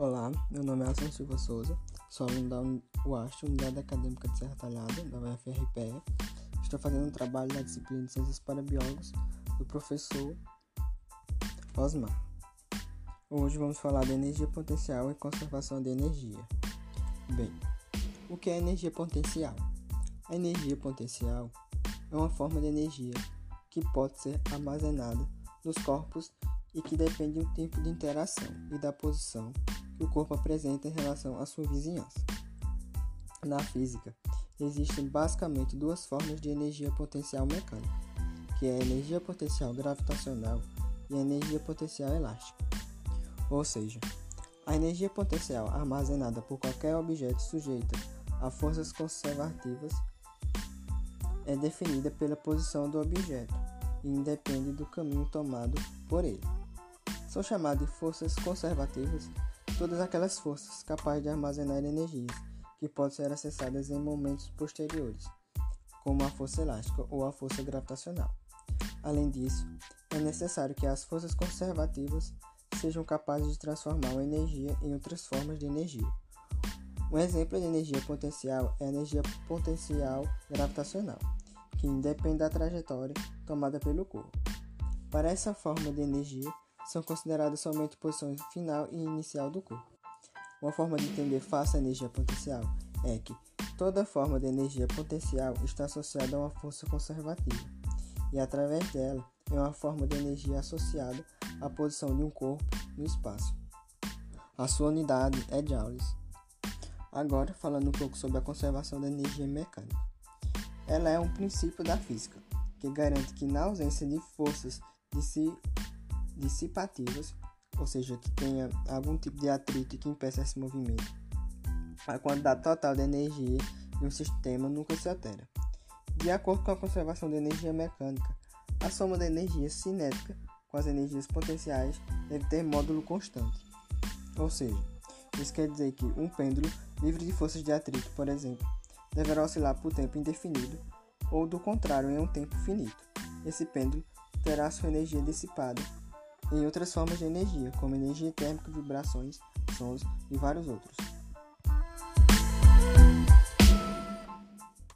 Olá, meu nome é Alson Silva Souza, sou aluno da UAST, Unidade Acadêmica de Serra Talhada, da UFRPE. Estou fazendo um trabalho na disciplina de Ciências para Biólogos do professor Osmar. Hoje vamos falar de energia potencial e conservação de energia. Bem, o que é energia potencial? A energia potencial é uma forma de energia que pode ser armazenada nos corpos e que depende do tempo de interação e da posição que o corpo apresenta em relação à sua vizinhança. Na física, existem basicamente duas formas de energia potencial mecânica, que é a energia potencial gravitacional e a energia potencial elástica. Ou seja, a energia potencial armazenada por qualquer objeto sujeito a forças conservativas é definida pela posição do objeto e independe do caminho tomado por ele. São chamadas de forças conservativas todas aquelas forças capazes de armazenar energias que podem ser acessadas em momentos posteriores, como a força elástica ou a força gravitacional. Além disso, é necessário que as forças conservativas sejam capazes de transformar a energia em outras formas de energia. Um exemplo de energia potencial é a energia potencial gravitacional, que independe da trajetória tomada pelo corpo. Para essa forma de energia, são consideradas somente posições final e inicial do corpo. Uma forma de entender fácil a energia potencial é que toda forma de energia potencial está associada a uma força conservativa, e através dela é uma forma de energia associada à posição de um corpo no espaço. A sua unidade é joules. Agora, falando um pouco sobre a conservação da energia mecânica. Ela é um princípio da física que garante que, na ausência de forças de se dissipativas, ou seja, que tenha algum tipo de atrito que impeça esse movimento. A quantidade total de energia de um sistema nunca se altera. De acordo com a conservação de energia mecânica, a soma da energia cinética com as energias potenciais deve ter módulo constante. Ou seja, isso quer dizer que um pêndulo livre de forças de atrito, por exemplo, deverá oscilar por tempo indefinido ou, do contrário, em um tempo finito. Esse pêndulo terá sua energia dissipada em outras formas de energia, como energia térmica, vibrações, sons e vários outros.